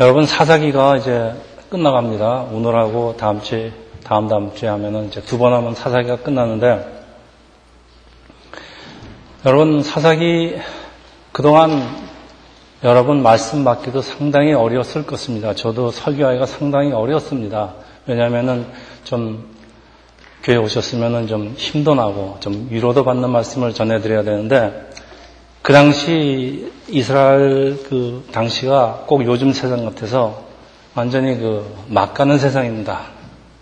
여러분 사사기가 이제 끝나갑니다. 오늘하고 다음 주에 다음 다음 주에 하면은 이제 두 번 하면 사사기가 끝나는데 여러분 사사기 그동안 여러분 말씀 받기도 상당히 어려웠을 것입니다. 저도 설교하기가 상당히 어려웠습니다. 왜냐하면은 좀 교회 오셨으면은 좀 힘도 나고 좀 위로도 받는 말씀을 전해드려야 되는데 그 당시 이스라엘 그 당시가 꼭 요즘 세상 같아서 완전히 그 막 가는 세상입니다.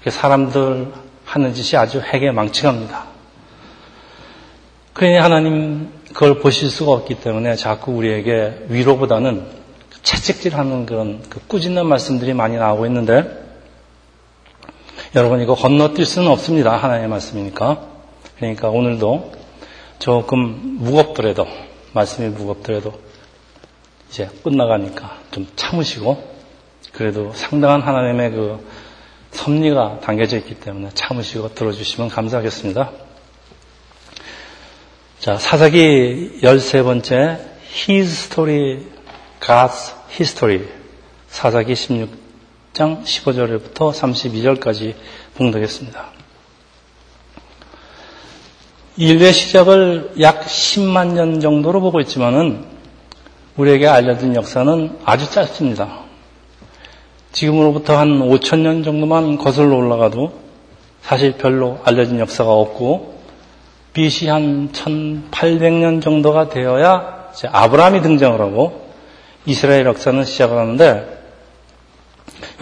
사람들 하는 짓이 아주 핵에 망측합니다. 그러니 하나님 그걸 보실 수가 없기 때문에 자꾸 우리에게 위로보다는 채찍질하는 그런 그 꾸짖는 말씀들이 많이 나오고 있는데 여러분 이거 건너뛸 수는 없습니다. 하나님의 말씀이니까. 그러니까 오늘도 조금 무겁더라도 말씀이 무겁더라도 이제 끝나가니까 좀 참으시고 그래도 상당한 하나님의 그 섭리가 담겨져 있기 때문에 참으시고 들어주시면 감사하겠습니다. 자, 사사기 13번째 His Story, God's History 사사기 16장 15절부터 32절까지 봉독했습니다. 인류의 시작을 약 10만 년 정도로 보고 있지만은 우리에게 알려진 역사는 아주 짧습니다. 지금으로부터 한 5천 년 정도만 거슬러 올라가도 사실 별로 알려진 역사가 없고 BC 한 1800년 정도가 되어야 아브라함이 등장을 하고 이스라엘 역사는 시작을 하는데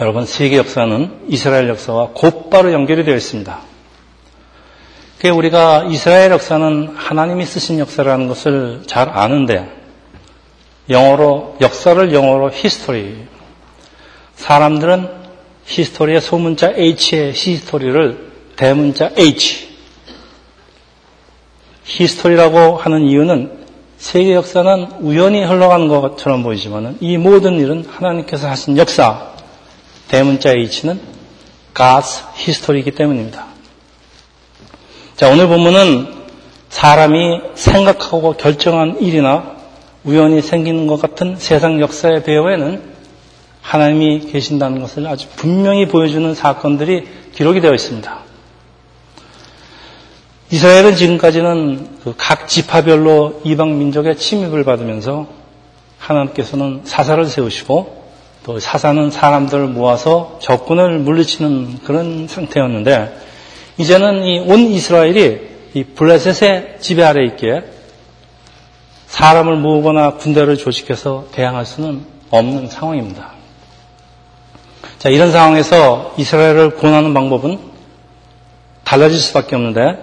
여러분 세계 역사는 이스라엘 역사와 곧바로 연결이 되어 있습니다. 우리가 이스라엘 역사는 하나님이 쓰신 역사라는 것을 잘 아는데 영어로 역사를 영어로 히스토리 사람들은 히스토리의 소문자 H의 히스토리를 대문자 H. 히스토리라고 하는 이유는 세계 역사는 우연히 흘러가는 것처럼 보이지만 이 모든 일은 하나님께서 하신 역사. 대문자 H는 God's history이기 때문입니다. 자, 오늘 본문은 사람이 생각하고 결정한 일이나 우연히 생기는 것 같은 세상 역사의 배후에는 하나님이 계신다는 것을 아주 분명히 보여주는 사건들이 기록이 되어 있습니다. 이스라엘은 지금까지는 그각 지파별로 이방 민족의 침입을 받으면서 하나님께서는 사사를 세우시고 또 사사는 사람들을 모아서 적군을 물리치는 그런 상태였는데 이제는 이 온 이스라엘이 이 블레셋의 지배 아래 있기에 사람을 모으거나 군대를 조직해서 대항할 수는 없는 상황입니다. 자, 이런 상황에서 이스라엘을 구원하는 방법은 달라질 수밖에 없는데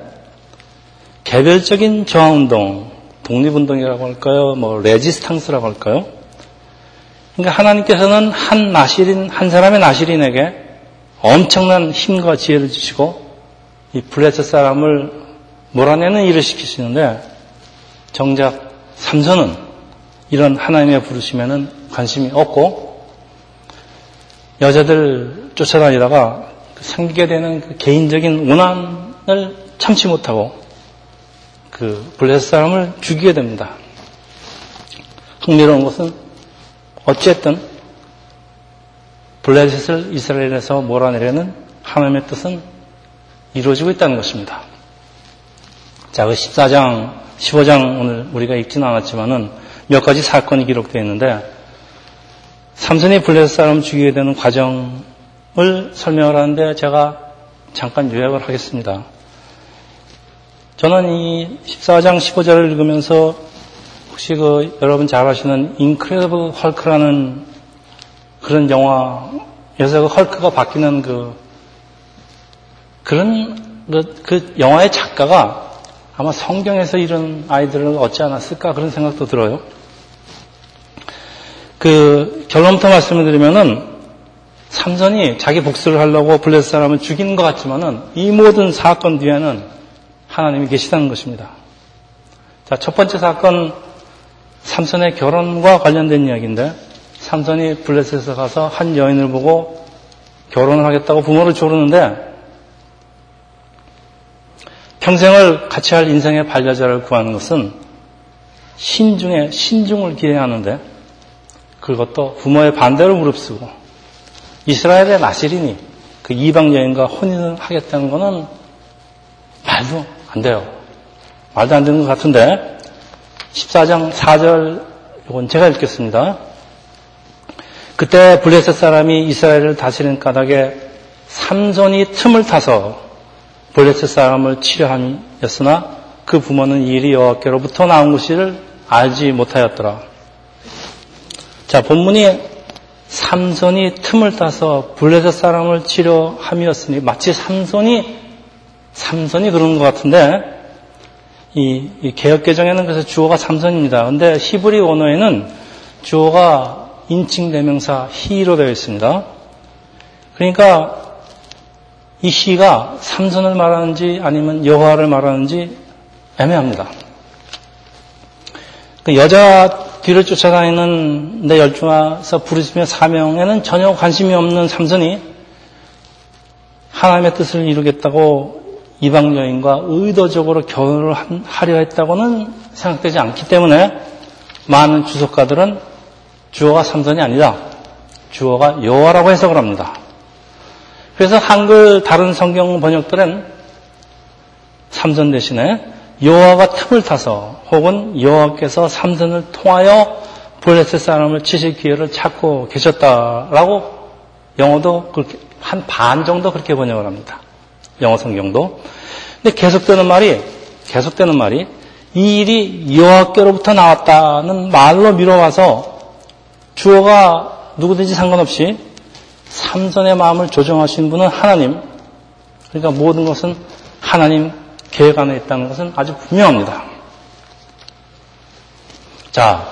개별적인 저항운동, 독립운동이라고 할까요? 뭐 레지스탕스라고 할까요? 그러니까 하나님께서는 한 나시린 한 사람의 나시린에게 엄청난 힘과 지혜를 주시고 이 블레셋 사람을 몰아내는 일을 시키시는데 정작 삼손은 이런 하나님의 부르심에는 관심이 없고 여자들 쫓아다니다가 생기게 되는 그 개인적인 원한을 참지 못하고 그 블레셋 사람을 죽이게 됩니다. 흥미로운 것은 어쨌든 블레셋을 이스라엘에서 몰아내려는 하나님의 뜻은 이루어지고 있다는 것입니다. 자, 그 14장, 15장 오늘 우리가 읽지는 않았지만은 몇 가지 사건이 기록되어 있는데 삼손이 블레셋 사람 죽이게 되는 과정을 설명을 하는데 제가 잠깐 요약을 하겠습니다. 저는 이 14장 15절을 읽으면서 혹시 그 여러분 잘 아시는 인크레더블 헐크라는 그런 영화에서 그 헐크가 바뀌는 그 그런 그, 그 영화의 작가가 아마 성경에서 이런 아이들을 얻지 않았을까 그런 생각도 들어요. 그 결론부터 말씀을 드리면은 삼선이 자기 복수를 하려고 블레스 사람을 죽이는 것 같지만은 이 모든 사건 뒤에는 하나님이 계시다는 것입니다. 자, 첫 번째 사건 삼선의 결혼과 관련된 이야기인데 삼선이 블레셋에 가서 한 여인을 보고 결혼을 하겠다고 부모를 조르는데 평생을 같이 할 인생의 반려자를 구하는 것은 신중에 신중을 기해야 하는데 그것도 부모의 반대를 무릅쓰고 이스라엘의 나시린이 그 이방 여인과 혼인을 하겠다는 것은 말도 안 돼요. 말도 안 되는 것 같은데 14장 4절 이건 제가 읽겠습니다. 그때 블레셋 사람이 이스라엘을 다스리는 까닭에 삼손이 틈을 타서 블레셋 사람을 치료함이었으나 그 부모는 이 일이 여호와께로부터 나온 것을 알지 못하였더라. 자 본문이 삼손이 틈을 타서 블레셋 사람을 치료함이었으니 마치 삼손이 삼손이 그런 것 같은데 이, 이 개혁 개정에는 그래서 주어가 삼손입니다. 근데 히브리 원어에는 주어가 인칭 대명사 히로 되어 있습니다. 그러니까 이 시가 삼손을 말하는지 아니면 여호와를 말하는지 애매합니다. 그 여자 뒤를 쫓아다니는 내 열중와서 부르짖며 사명에는 전혀 관심이 없는 삼손이 하나님의 뜻을 이루겠다고 이방 여인과 의도적으로 결혼을 하려 했다고는 생각되지 않기 때문에 많은 주석가들은 주어가 삼손이 아니다. 주어가 여호와라고 해석을 합니다. 그래서 한글 다른 성경 번역들은 삼손 대신에 여호와가 틈을 타서 혹은 여호와께서 삼손을 통하여 블레셋 사람을 치실 기회를 찾고 계셨다라고 영어도 그렇게 한 반 정도 그렇게 번역을 합니다. 영어 성경도. 근데 계속되는 말이 계속되는 말이 이 일이 여호와께로부터 나왔다는 말로 미뤄와서 주어가 누구든지 상관없이 삼손의 마음을 조정하신 분은 하나님. 그러니까 모든 것은 하나님 계획 안에 있다는 것은 아주 분명합니다. 자,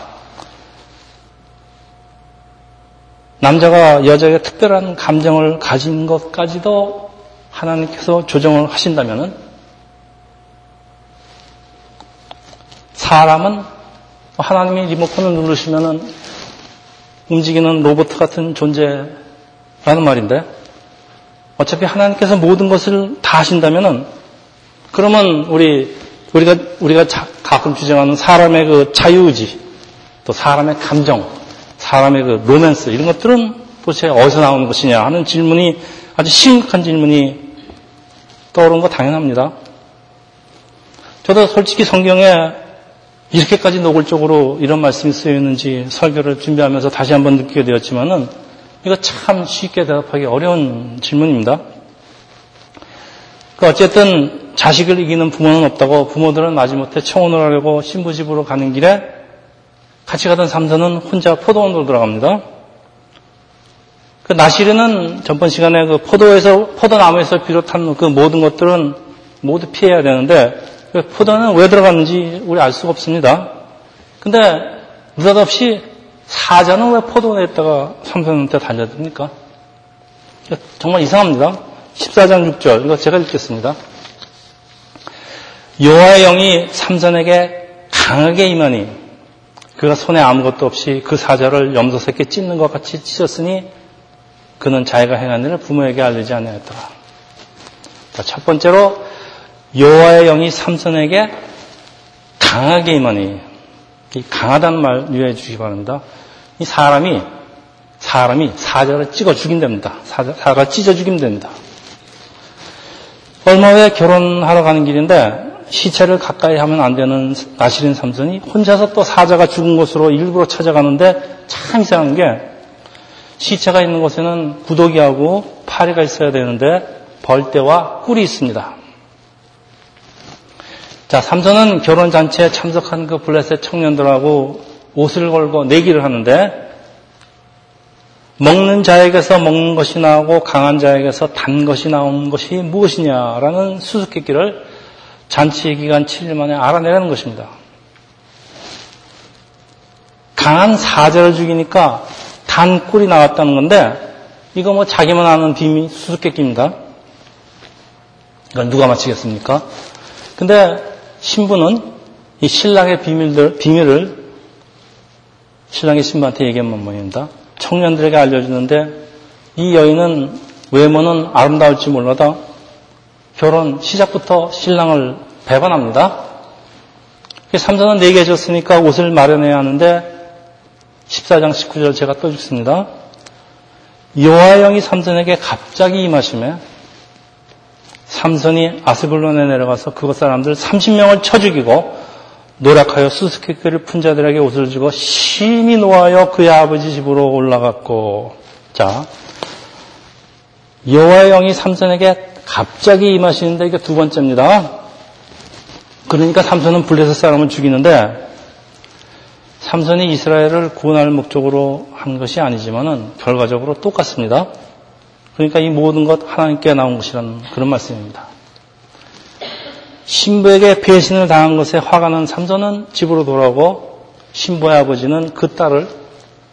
남자가 여자에게 특별한 감정을 가진 것까지도 하나님께서 조정을 하신다면 사람은 하나님이 리모컨을 누르시면 움직이는 로봇 같은 존재 라는 말인데 어차피 하나님께서 모든 것을 다 하신다면 그러면 우리 우리가 우리가 가끔 주장하는 사람의 그 자유의지 또 사람의 감정 사람의 그 로맨스 이런 것들은 도대체 어디서 나오는 것이냐 하는 질문이 아주 심각한 질문이 떠오른 거 당연합니다. 저도 솔직히 성경에 이렇게까지 노골적으로 이런 말씀이 쓰여 있는지 설교를 준비하면서 다시 한번 느끼게 되었지만은 이거 참 쉽게 대답하기 어려운 질문입니다. 그 어쨌든 자식을 이기는 부모는 없다고 부모들은 마지못해 청혼을 하려고 신부집으로 가는 길에 같이 가던 삼선은 혼자 포도원으로 들어갑니다. 그 나시르는 전번 시간에 그 포도에서 포도나무에서 비롯한 그 모든 것들은 모두 피해야 되는데 그 포도는 왜 들어갔는지 우리 알 수가 없습니다. 근데 느닷없이 사자는 왜 포도에다가 삼선한테 달려듭니까? 정말 이상합니다. 14장 6절 이거 제가 읽겠습니다. 여호와의 영이 삼선에게 강하게 임하니 그가 손에 아무것도 없이 그 사자를 염소새끼 찢는 것 같이 찢었으니 그는 자기가 행한 일을 부모에게 알리지 아니하였더라. 첫 번째로 여호와의 영이 삼손에게 강하게 임하니 이 강하다는 말 유의해 주시기 바랍니다. 이 사람이 사람이 사자를 찍어 죽인답니다. 사자, 사자가 찢어 죽이면 됩니다. 얼마 후에 결혼하러 가는 길인데 시체를 가까이 하면 안 되는 나시린 삼손이 혼자서 또 사자가 죽은 곳으로 일부러 찾아가는데 참 이상한 게 시체가 있는 곳에는 구더기하고 파리가 있어야 되는데 벌떼와 꿀이 있습니다. 자, 삼손은 결혼 잔치에 참석한 그 블레셋 청년들하고 옷을 걸고 내기를 하는데 먹는 자에게서 먹는 것이 나오고 강한 자에게서 단 것이 나오는 것이 무엇이냐라는 수수께끼를 잔치 기간 7일 만에 알아내는 것입니다. 강한 사자를 죽이니까 단 꿀이 나왔다는 건데 이거 뭐 자기만 아는 비밀 수수께끼입니다. 이걸 누가 맞히겠습니까? 근데 신부는 이 신랑의 비밀들, 비밀을 신랑의 신부한테 얘기하면 뭐입니다. 청년들에게 알려주는데 이 여인은 외모는 아름다울지 몰라도 결혼 시작부터 신랑을 배반합니다. 삼선은 내게 줬으니까 옷을 마련해야 하는데 14장 19절 제가 또 읽습니다. 여호와 영이 삼손에게 갑자기 임하심에 삼손이 아스글론에 내려가서 그곳 사람들 30명을 쳐 죽이고 노력하여 수수께끼를 푼 자들에게 옷을 주고 심히 노하여 그의 아버지 집으로 올라갔고 자 여호와 영이 삼손에게 갑자기 임하시는데 이게 두 번째입니다. 그러니까 삼손은 블레셋 사람을 죽이는데 삼손이 이스라엘을 구원할 목적으로 한 것이 아니지만은 결과적으로 똑같습니다. 그러니까 이 모든 것 하나님께 나온 것이라는 그런 말씀입니다. 신부에게 배신을 당한 것에 화가 난 삼손은 집으로 돌아오고 신부의 아버지는 그 딸을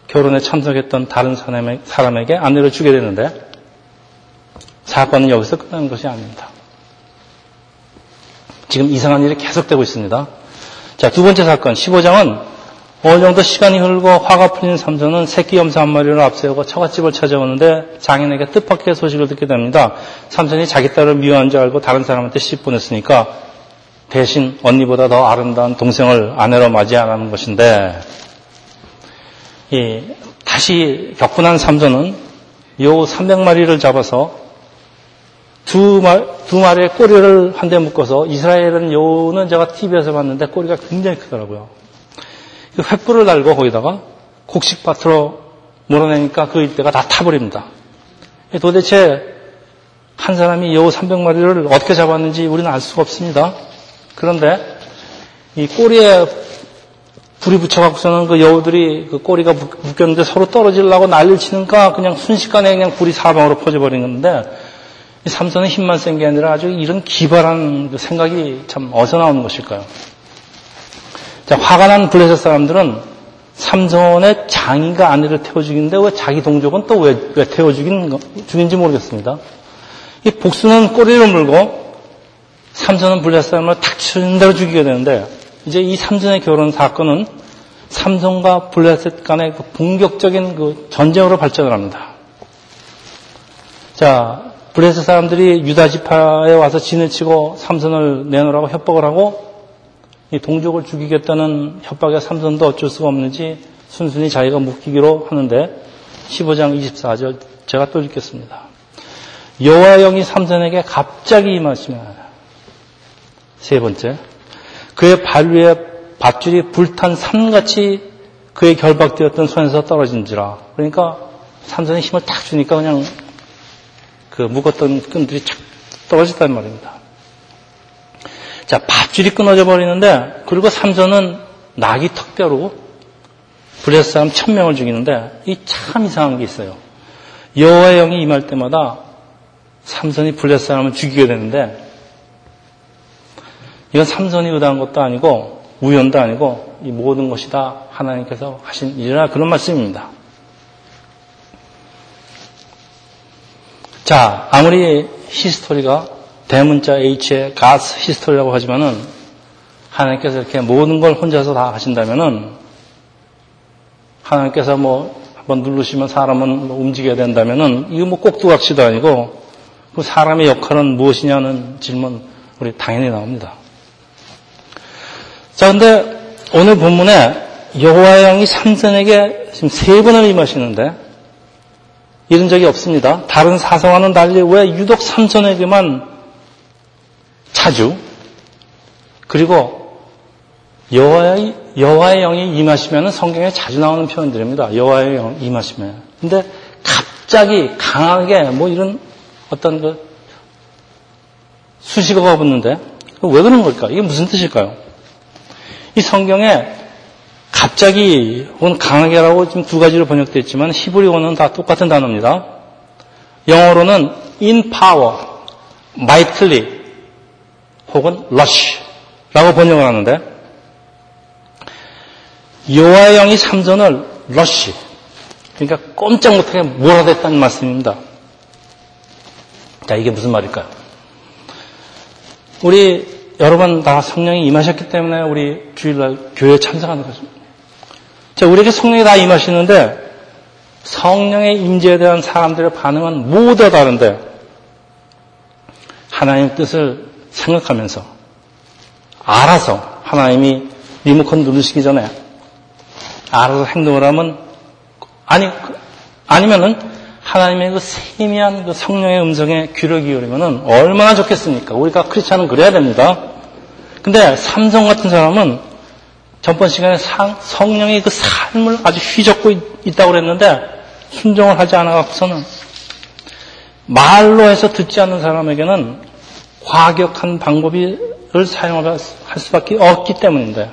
결혼에 참석했던 다른 사람에게 아내를 주게 되는데 사건은 여기서 끝나는 것이 아닙니다. 지금 이상한 일이 계속되고 있습니다. 자, 두 번째 사건, 15장은 어느 정도 시간이 흐르고 화가 풀린 삼손은 새끼 염소 한 마리를 앞세우고 처갓집을 찾아오는데 장인에게 뜻밖의 소식을 듣게 됩니다. 삼손이 자기 딸을 미워한 줄 알고 다른 사람한테 씹 보냈으니까 대신 언니보다 더 아름다운 동생을 아내로 맞이하라는 것인데 이, 다시 격분한 삼손은 요 300마리를 잡아서 두, 마, 두 마리의 꼬리를 한 대 묶어서 이스라엘은 요는 제가 TV에서 봤는데 꼬리가 굉장히 크더라고요. 그 횃불을 달고 거기다가 곡식밭으로 몰아내니까 그 일대가 다 타버립니다. 도대체 한 사람이 여우 300마리를 어떻게 잡았는지 우리는 알 수가 없습니다. 그런데 이 꼬리에 불이 붙여갖고서는 그 여우들이 그 꼬리가 묶였는데 서로 떨어지려고 난리를 치니까 그냥 순식간에 그냥 불이 사방으로 퍼져버린 건데 삼손은 힘만 센 게 아니라 아주 이런 기발한 그 생각이 참 어디서 나오는 것일까요? 자, 화가 난 블레셋 사람들은 삼손의 장인과 아내를 태워 죽이는데 왜 자기 동족은 또 왜, 왜 태워 죽인, 죽인지 모르겠습니다. 이 복수는 꼬리를 물고 삼손은 블레셋 사람을 탁 치는 대로 죽이게 되는데 이제 이 삼손의 결혼 사건은 삼손과 블레셋 간의 그 본격적인 그 전쟁으로 발전을 합니다. 자, 블레셋 사람들이 유다 지파에 와서 지내치고 삼손을 내놓으라고 협박을 하고 이 동족을 죽이겠다는 협박에 삼손도 어쩔 수가 없는지 순순히 자기가 묶이기로 하는데 15장 24절 제가 또 읽겠습니다. 여호와 영이 삼손에게 갑자기 임하시며 세 번째 그의 발 위에 밧줄이 불탄 산같이 그의 결박되었던 손에서 떨어진지라 그러니까 삼손이 힘을 탁 주니까 그냥 그 묶었던 끈들이 착 떨어졌단 말입니다. 자, 밧줄이 끊어져 버리는데, 그리고 삼손은 낙이 턱뼈로 블레셋 사람 천 명을 죽이는데, 이 참 이상한 게 있어요. 여호와의 영이 임할 때마다 삼손이 블레셋 사람을 죽이게 되는데, 이건 삼손이 의도한 것도 아니고, 우연도 아니고, 이 모든 것이 다 하나님께서 하신 일이라 그런 말씀입니다. 자, 아무리 히스토리가 대문자 H의 가스 히스토리라고 하지만은 하나님께서 이렇게 모든 걸 혼자서 다 하신다면은 하나님께서 뭐 한번 누르시면 사람은 뭐 움직여야 된다면은 이거 뭐 꼭두각시도 아니고 그 사람의 역할은 무엇이냐는 질문 우리 당연히 나옵니다. 자, 근데 오늘 본문에 여호와 영이 삼손에게 지금 세 번을 임하시는데 이런 적이 없습니다. 다른 사성와는 달리 왜 유독 삼손에게만 자주 그리고 여호와의 여호와의 영이 임하시면 성경에 자주 나오는 표현들입니다. 여호와의 영 임하시면. 근데 갑자기 강하게 뭐 이런 어떤 그 수식어가 붙는데 왜 그런 걸까? 이게 무슨 뜻일까요? 이 성경에 갑자기 혹은 강하게라고 지금 두 가지로 번역되어 있지만 히브리어는 다 똑같은 단어입니다. 영어로는 in power, mightily 혹은 rush라고 번역을 하는데 여호와의 영이 삼전을 rush 그러니까 꼼짝 못하게 몰아댔다는 말씀입니다. 자 이게 무슨 말일까요? 우리 여러분 다 성령이 임하셨기 때문에 우리 주일날 교회에 참석하는 것입니다. 자, 우리에게 성령이 다 임하시는데 성령의 임재에 대한 사람들의 반응은 모두 다른데 하나님 뜻을 생각하면서 알아서 하나님이 리모컨 누르시기 전에 알아서 행동을 하면 아니, 아니면은 하나님의 그 세미한 그 성령의 음성에 귀를 기울이면은 얼마나 좋겠습니까? 우리가 크리스찬은 그래야 됩니다. 근데 삼성 같은 사람은 전번 시간에 성령의 그 삶을 아주 휘젓고 있 다고 그랬는데 순종을 하지 않아갖고서는 말로 해서 듣지 않는 사람에게는 과격한 방법을 사용할 수밖에 없기 때문인데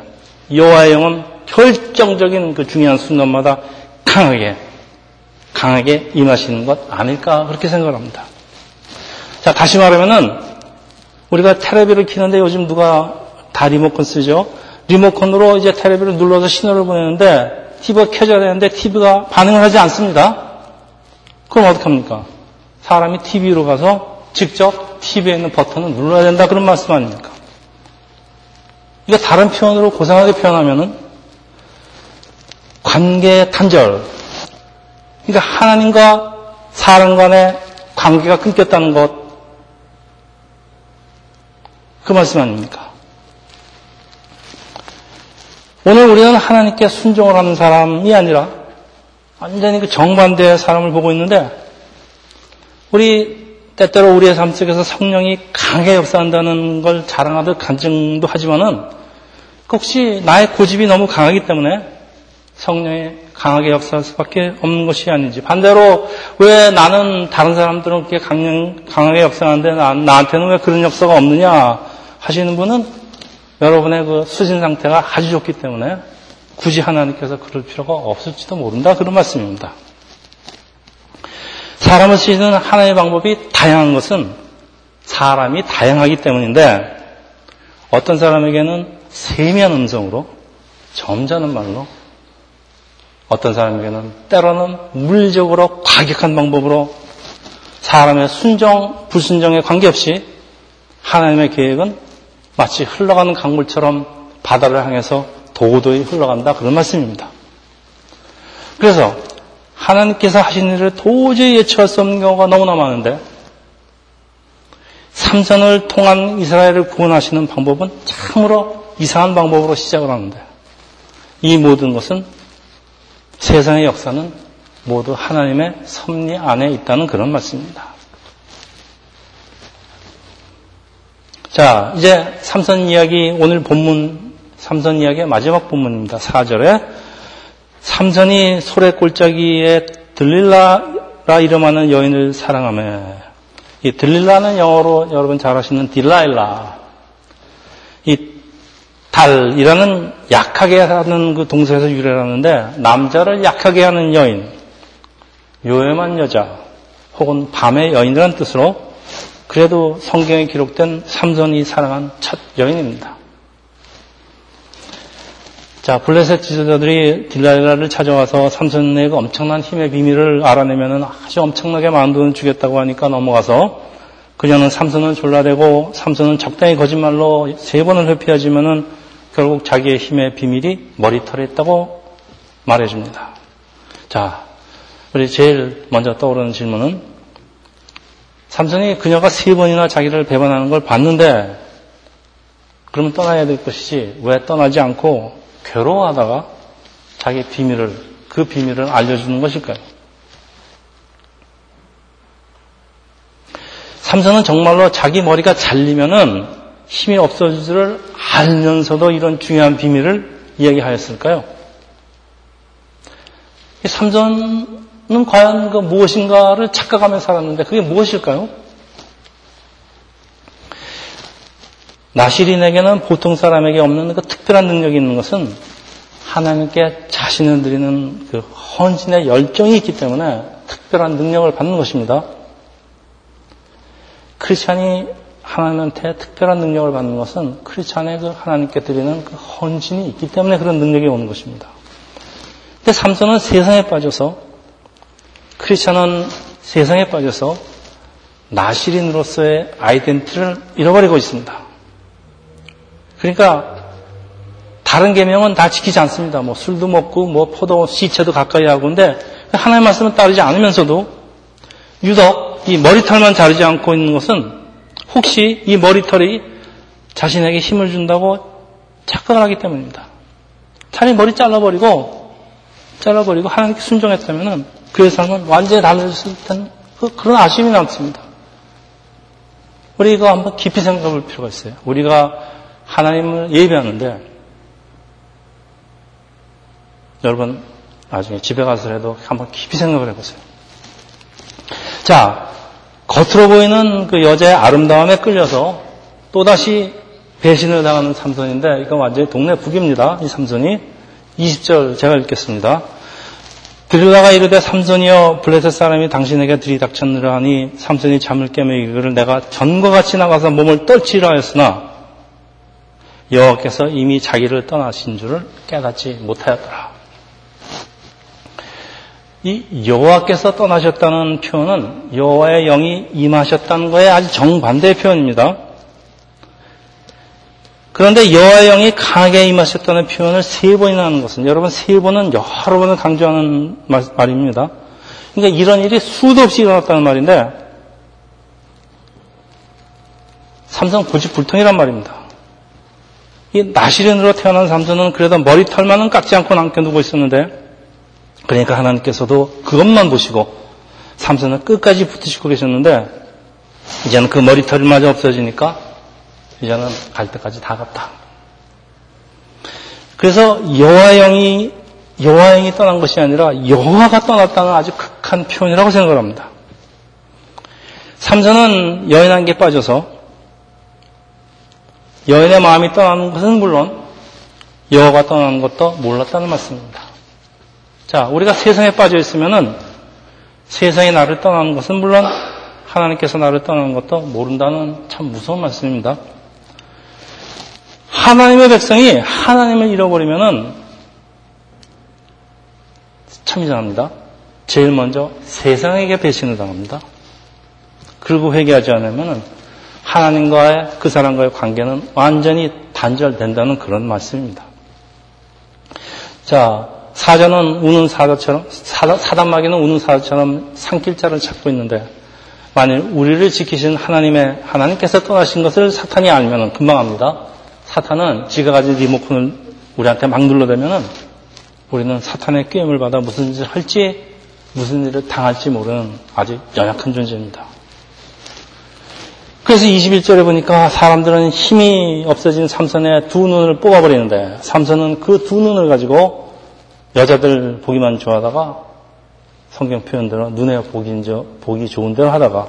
여호와의 영은 결정적인 그 중요한 순간마다 강하게 강하게 임하시는 것 아닐까 그렇게 생각을 합니다. 자 다시 말하면은 우리가 테레비를 키는데 요즘 누가 다 리모컨 쓰죠? 리모컨으로 이제 테레비를 눌러서 신호를 보내는데 TV가 켜져야 되는데 TV가 반응을 하지 않습니다. 그럼 어떡합니까? 사람이 TV로 가서 직접 TV에 있는 버튼을 눌러야 된다 그런 말씀 아닙니까? 이거 다른 표현으로 고상하게 표현하면은 관계 단절. 그러니까 하나님과 사람 간의 관계가 끊겼다는 것. 그 말씀 아닙니까? 오늘 우리는 하나님께 순종을 하는 사람이 아니라 완전히 그 정반대의 사람을 보고 있는데 우리 때때로 우리의 삶 속에서 성령이 강하게 역사한다는 걸 자랑하듯 간증도 하지만은 혹시 나의 고집이 너무 강하기 때문에 성령이 강하게 역사할 수밖에 없는 것이 아닌지 반대로 왜 나는 다른 사람들은 그렇게 강하게 역사하는데 나, 나한테는 왜 그런 역사가 없느냐 하시는 분은 여러분의 그 수신 상태가 아주 좋기 때문에 굳이 하나님께서 그럴 필요가 없을지도 모른다. 그런 말씀입니다. 사람을 쓰시는 하나의 방법이 다양한 것은 사람이 다양하기 때문인데 어떤 사람에게는 세미한 음성으로 점잖은 말로 어떤 사람에게는 때로는 물리적으로 과격한 방법으로 사람의 순정, 불순정에 관계없이 하나님의 계획은 마치 흘러가는 강물처럼 바다를 향해서 도도히 흘러간다 그런 말씀입니다. 그래서 하나님께서 하신 일을 도저히 예측할 수 없는 경우가 너무나 많은데 삼선을 통한 이스라엘을 구원하시는 방법은 참으로 이상한 방법으로 시작을 하는데 이 모든 것은 세상의 역사는 모두 하나님의 섭리 안에 있다는 그런 말씀입니다. 자, 이제 삼선 이야기, 오늘 본문, 삼선 이야기의 마지막 본문입니다. 4절에. 삼선이 소래 골짜기에 들릴라라 이름하는 여인을 사랑하며, 이 들릴라는 영어로 여러분 잘 아시는 딜라일라. 이 달이라는 약하게 하는 그 동사에서 유래하는데, 남자를 약하게 하는 여인, 요염한 여자, 혹은 밤의 여인이라는 뜻으로 그래도 성경에 기록된 삼손이 사랑한 첫 여인입니다. 자, 블레셋 지도자들이 딜라일라를 찾아와서 삼손의 그 엄청난 힘의 비밀을 알아내면 아주 엄청나게 많은 돈을 주겠다고 하니까 넘어가서 그녀는 삼손을 졸라대고 삼손은 적당히 거짓말로 세 번을 회피하지만은 결국 자기의 힘의 비밀이 머리털에 있다고 말해줍니다. 자, 우리 제일 먼저 떠오르는 질문은 삼손이 그녀가 세 번이나 자기를 배반하는 걸 봤는데 그러면 떠나야 될 것이지 왜 떠나지 않고 괴로워하다가 자기 비밀을 그 비밀을 알려주는 것일까요? 삼손은 정말로 자기 머리가 잘리면은 힘이 없어질 줄 알면서도 이런 중요한 비밀을 이야기하였을까요? 삼손 는 과연 그 무엇인가를 착각하며 살았는데 그게 무엇일까요? 나시린에게는 보통 사람에게 없는 그 특별한 능력이 있는 것은 하나님께 자신을 드리는 그 헌신의 열정이 있기 때문에 특별한 능력을 받는 것입니다. 크리스찬이 하나님한테 특별한 능력을 받는 것은 크리스찬의 그 하나님께 드리는 그 헌신이 있기 때문에 그런 능력이 오는 것입니다. 근데 삼손은 세상에 빠져서 크리스천은 세상에 빠져서 나시린으로서의 아이덴티를 잃어버리고 있습니다. 그러니까 다른 계명은 다 지키지 않습니다. 뭐 술도 먹고 뭐 포도 시체도 가까이 하고 근데 하나님의 말씀을 따르지 않으면서도 유독 이 머리털만 자르지 않고 있는 것은 혹시 이 머리털이 자신에게 힘을 준다고 착각을 하기 때문입니다. 차라리 머리 잘라버리고 잘라버리고 하나님께 순종했다면 그의 삶은 완전히 달라졌을 땐 그, 그런 아쉬움이 남습니다. 우리가 한번 깊이 생각해 볼 필요가 있어요. 우리가 하나님을 예배하는데 여러분 나중에 집에 가서라도 한번 깊이 생각을 해보세요. 자, 겉으로 보이는 그 여자의 아름다움에 끌려서 또다시 배신을 당하는 삼손인데 이건 완전히 동네 북입니다. 이 삼손이 20절 제가 읽겠습니다. 들으다가 이르되 삼손이여 블레셋 사람이 당신에게 들이닥쳤느라 하니 삼손이 잠을 깨며 이거를 내가 전과 같이 나가서 몸을 떨치라 하였으나 여호와께서 이미 자기를 떠나신 줄을 깨닫지 못하였더라. 이 여호와께서 떠나셨다는 표현은 여호와의 영이 임하셨다는 거에 아주 정반대의 표현입니다. 그런데 여호와의 영이 강하게 임하셨다는 표현을 세 번이나 하는 것은 여러분 세 번은 여러 번을 강조하는 말, 입니다 그러니까 이런 일이 수도 없이 일어났다는 말인데 삼성 고집불통이란 말입니다. 이 나시린으로 태어난 삼성은 그래도 머리털만은 깎지 않고 남겨두고 있었는데 그러니까 하나님께서도 그것만 보시고 삼손을 끝까지 붙으시고 계셨는데 이제는 그 머리털마저 없어지니까 이제는 갈 때까지 다 갔다. 그래서 여호와 영이 여호와 영이 떠난 것이 아니라 여호와가 떠났다는 아주 극한 표현이라고 생각을 합니다. 삼손은 여인한게 빠져서 여인의 마음이 떠나는 것은 물론 여호와가 떠나는 것도 몰랐다는 말씀입니다. 자, 우리가 세상에 빠져 있으면은 세상이 나를 떠나는 것은 물론 하나님께서 나를 떠나는 것도 모른다는 참 무서운 말씀입니다. 하나님의 백성이 하나님을 잃어버리면은 참 이상합니다. 제일 먼저 세상에게 배신을 당합니다. 그리고 회개하지 않으면은 하나님과의 그 사람과의 관계는 완전히 단절된다는 그런 말씀입니다. 자, 사자는 우는 사자처럼 사단마귀는 우는 사자처럼 산길자를 찾고 있는데 만일 우리를 지키신 하나님의 하나님께서 떠나신 것을 사탄이 알면은 금방 합니다. 사탄은 지가 가진 리모컨을 우리한테 막 눌러대면은 우리는 사탄의 깨임을 받아 무슨 짓을 할지 무슨 일을 당할지 모르는 아주 연약한 존재입니다. 그래서 21절에 보니까 사람들은 힘이 없어진 삼선의 두 눈을 뽑아버리는데 삼선은 그 두 눈을 가지고 여자들 보기만 좋아하다가 성경 표현대로 눈에 보기, 보기 좋은 대로 하다가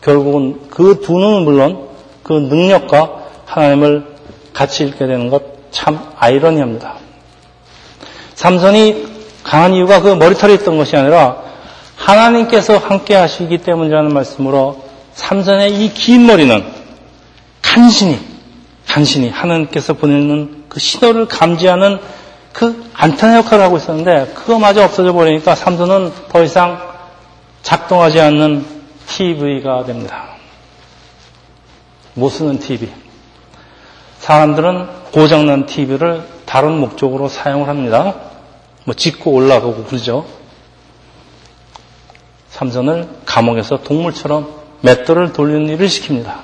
결국은 그 두 눈은 물론 그 능력과 하나님을 같이 잃게 되는 것 참 아이러니합니다. 삼선이 강한 이유가 그 머리털에 있던 것이 아니라 하나님께서 함께 하시기 때문이라는 말씀으로 삼선의 이 긴 머리는 간신히, 간신히 하나님께서 보내는 그 신호를 감지하는 그 안테나 역할을 하고 있었는데 그거마저 없어져 버리니까 삼손은 더 이상 작동하지 않는 TV가 됩니다. 못 쓰는 TV. 사람들은 고장난 TV를 다른 목적으로 사용을 합니다. 뭐 짓고 올라가고 그러죠. 삼손을 감옥에서 동물처럼 맷돌을 돌리는 일을 시킵니다.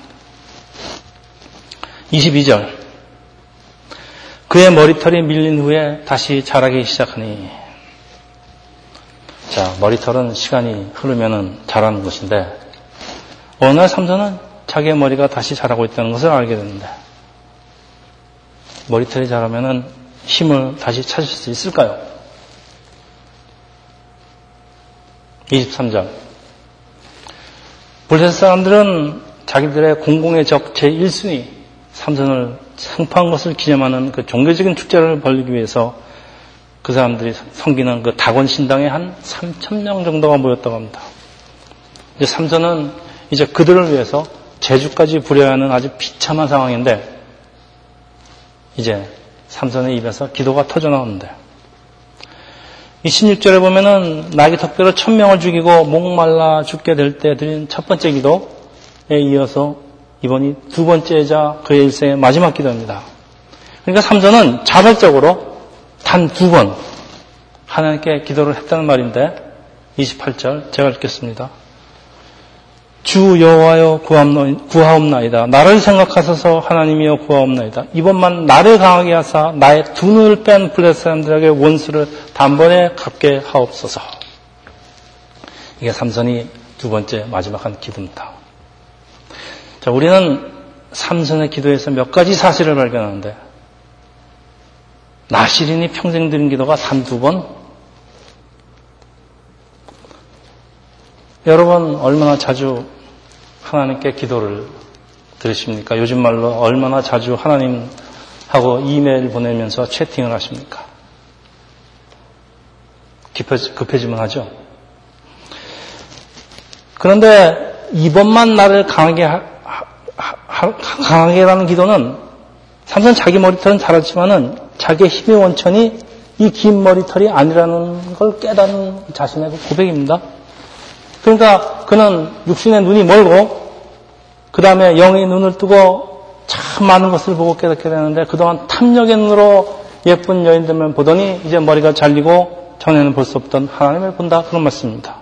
22절. 그의 머리털이 밀린 후에 다시 자라기 시작하니 자 머리털은 시간이 흐르면 자라는 것인데 어느 날 삼손은 자기의 머리가 다시 자라고 있다는 것을 알게 되는데 머리털이 자라면 힘을 다시 찾을 수 있을까요? 23절 블레셋 사람들은 자기들의 공공의 적 제1순위 삼손을 상파한 것을 기념하는 그 종교적인 축제를 벌리기 위해서 그 사람들이 섬기는 그 다곤 신당에 한 3천 명 정도가 모였다고 합니다. 이제 삼선은 이제 그들을 위해서 제주까지 부려야 하는 아주 비참한 상황인데 이제 삼선의 입에서 기도가 터져 나오는데 이 16절에 보면은 나기 특별로 천명을 죽이고 목말라 죽게 될 때 드린 첫 번째 기도에 이어서 이번이 두 번째자 그의 일생의 마지막 기도입니다. 그러니까 삼손은 자발적으로 단 두 번 하나님께 기도를 했다는 말인데 28절 제가 읽겠습니다. 주 여호와여 구하옵나이다. 나를 생각하소서 하나님이여 구하옵나이다. 이번만 나를 강하게 하사 나의 두 눈을 뺀 블레 사람들에게 원수를 단번에 갚게 하옵소서. 이게 삼선이 두 번째 마지막 한 기도입니다. 자, 우리는 삼선의 기도에서 몇 가지 사실을 발견하는데 나시린이 평생 드린 기도가 3 두 번 여러분 얼마나 자주 하나님께 기도를 들으십니까? 요즘 말로 얼마나 자주 하나님하고 이메일 보내면서 채팅을 하십니까? 급해지, 급해지면 하죠. 그런데 이번만 나를 강하게 강하게 라는 기도는 삼선 자기 머리털은 잘았지만은 자기의 힘의 원천이 이 긴 머리털이 아니라는 걸 깨닫는 자신의 그 고백입니다. 그러니까 그는 육신의 눈이 멀고 그 다음에 영의 눈을 뜨고 참 많은 것을 보고 깨닫게 되는데 그동안 탐욕의 눈으로 예쁜 여인들만 보더니 이제 머리가 잘리고 전에는 볼 수 없던 하나님을 본다 그런 말씀입니다.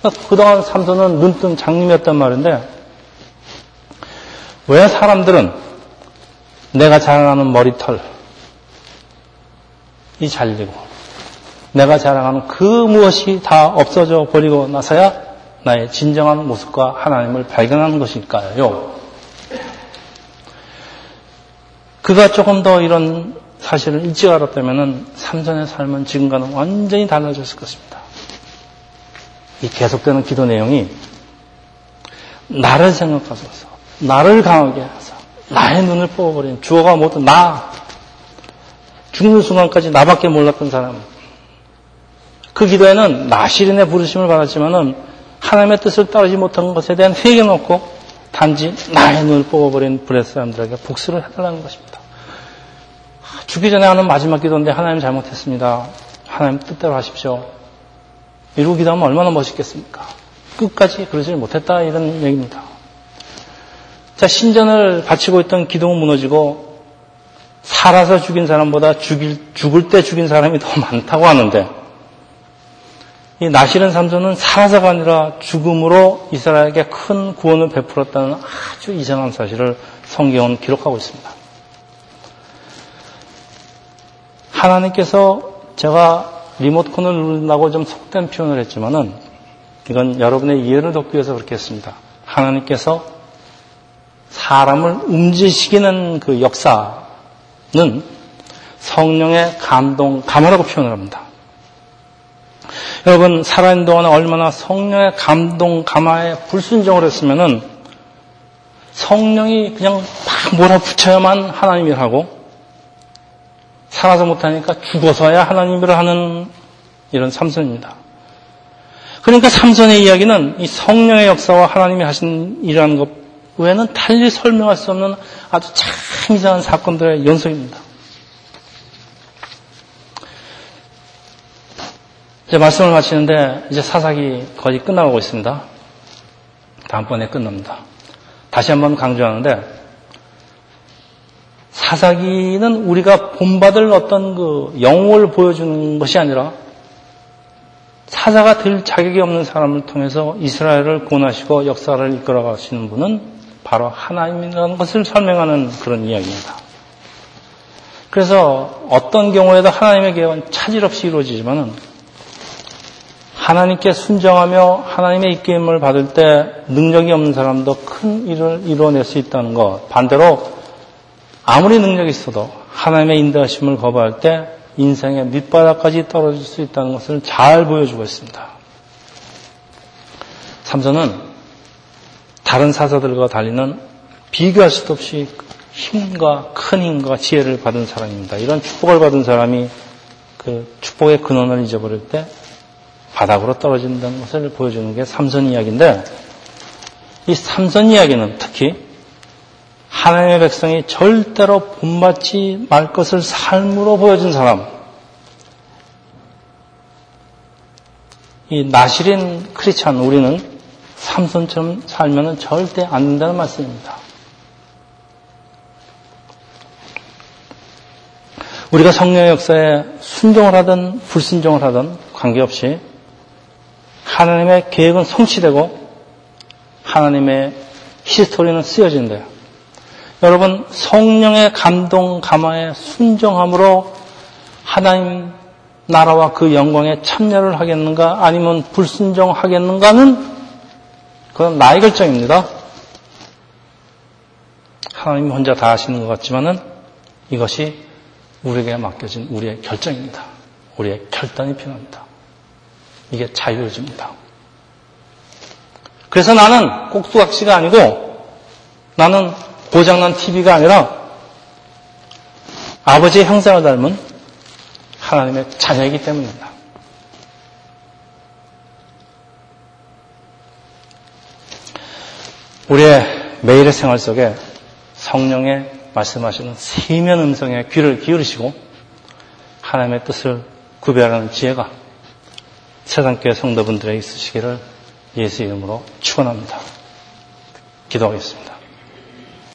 그러니까 그동안 삼손은 눈뜬 장님이었단 말인데 왜 사람들은 내가 자랑하는 머리털 이 잘리고 내가 자랑하는 그 무엇이 다 없어져 버리고 나서야 나의 진정한 모습과 하나님을 발견하는 것일까요? 그가 조금 더 이런 사실을 일찍 알았다면 삼전의 삶은 지금과는 완전히 달라졌을 것입니다. 이 계속되는 기도 내용이 나를 생각하소서, 나를 강하게 하소서, 나의 눈을 뽑아버린 주어가 모두 나, 죽는 순간까지 나밖에 몰랐던 사람, 그 기도에는 나시린의 부르심을 받았지만은 하나님의 뜻을 따르지 못한 것에 대한 회개는 없고 단지 나의 눈을 뽑아버린 브레 사람들에게 복수를 해달라는 것입니다. 죽기 전에 하는 마지막 기도인데 하나님 잘못했습니다. 하나님 뜻대로 하십시오. 이러고 기도하면 얼마나 멋있겠습니까? 끝까지 그러지 못했다 이런 얘기입니다. 자 신전을 바치고 있던 기도는 무너지고 살아서 죽인 사람보다 죽일, 죽을 때 죽인 사람이 더 많다고 하는데 이 나시른 삼손은 살아서가 아니라 죽음으로 이스라엘에게 큰 구원을 베풀었다는 아주 이상한 사실을 성경은 기록하고 있습니다. 하나님께서 제가 리모컨을 누른다고 좀 속된 표현을 했지만은 이건 여러분의 이해를 돕기 위해서 그렇게 했습니다. 하나님께서 사람을 움직이시는 그 역사는 성령의 감동, 감화라고 표현을 합니다. 여러분 살아있는 동안 얼마나 성령의 감동, 감화에 불순종을 했으면은 성령이 그냥 막 몰아붙여야만 하나님을 하고 살아서 못하니까 죽어서야 하나님을 하는 이런 삼선입니다. 그러니까 삼선의 이야기는 이 성령의 역사와 하나님이 하신 일이라는 것 외에는 달리 설명할 수 없는 아주 참 이상한 사건들의 연속입니다. 이제 말씀을 마치는데 이제 사사기 거의 끝나가고 있습니다. 다음번에 끝납니다. 다시 한번 강조하는데 사사기는 우리가 본받을 어떤 그 영웅을 보여주는 것이 아니라 사사가 될 자격이 없는 사람을 통해서 이스라엘을 구원하시고 역사를 이끌어 가시는 분은 바로 하나님이라는 것을 설명하는 그런 이야기입니다. 그래서 어떤 경우에도 하나님의 계획은 차질 없이 이루어지지만은 하나님께 순정하며 하나님의 이끌림을 받을 때 능력이 없는 사람도 큰 일을 이루어낼 수 있다는 것. 반대로 아무리 능력이 있어도 하나님의 인도하심을 거부할 때 인생의 밑바닥까지 떨어질 수 있다는 것을 잘 보여주고 있습니다. 삼선은 다른 사사들과 달리는 비교할 수도 없이 힘과 큰 힘과 지혜를 받은 사람입니다. 이런 축복을 받은 사람이 그 축복의 근원을 잊어버릴 때 바닥으로 떨어진다는 것을 보여주는 게 삼선 이야기인데 이 삼선 이야기는 특히 하나님의 백성이 절대로 본받지 말 것을 삶으로 보여준 사람 이 나시린 크리찬 우리는 삼손처럼 살면 절대 안 된다는 말씀입니다. 우리가 성령의 역사에 순종을 하든 불순종을 하든 관계없이 하나님의 계획은 성취되고 하나님의 히스토리는 쓰여진대요. 여러분 성령의 감동 감화에 순종함으로 하나님 나라와 그 영광에 참여를 하겠는가 아니면 불순종하겠는가는 그건 나의 결정입니다. 하나님 혼자 다 하시는 것 같지만은 이것이 우리에게 맡겨진 우리의 결정입니다. 우리의 결단이 필요합니다. 이게 자유를 줍니다. 그래서 나는 꼭두각시가 아니고 나는 고장난 TV가 아니라 아버지의 형상을 닮은 하나님의 자녀이기 때문입니다. 우리의 매일의 생활 속에 성령의 말씀하시는 세면 음성에 귀를 기울이시고 하나님의 뜻을 구별하는 지혜가 세상교회 성도분들에 있으시기를 예수 이름으로 축원합니다. 기도하겠습니다.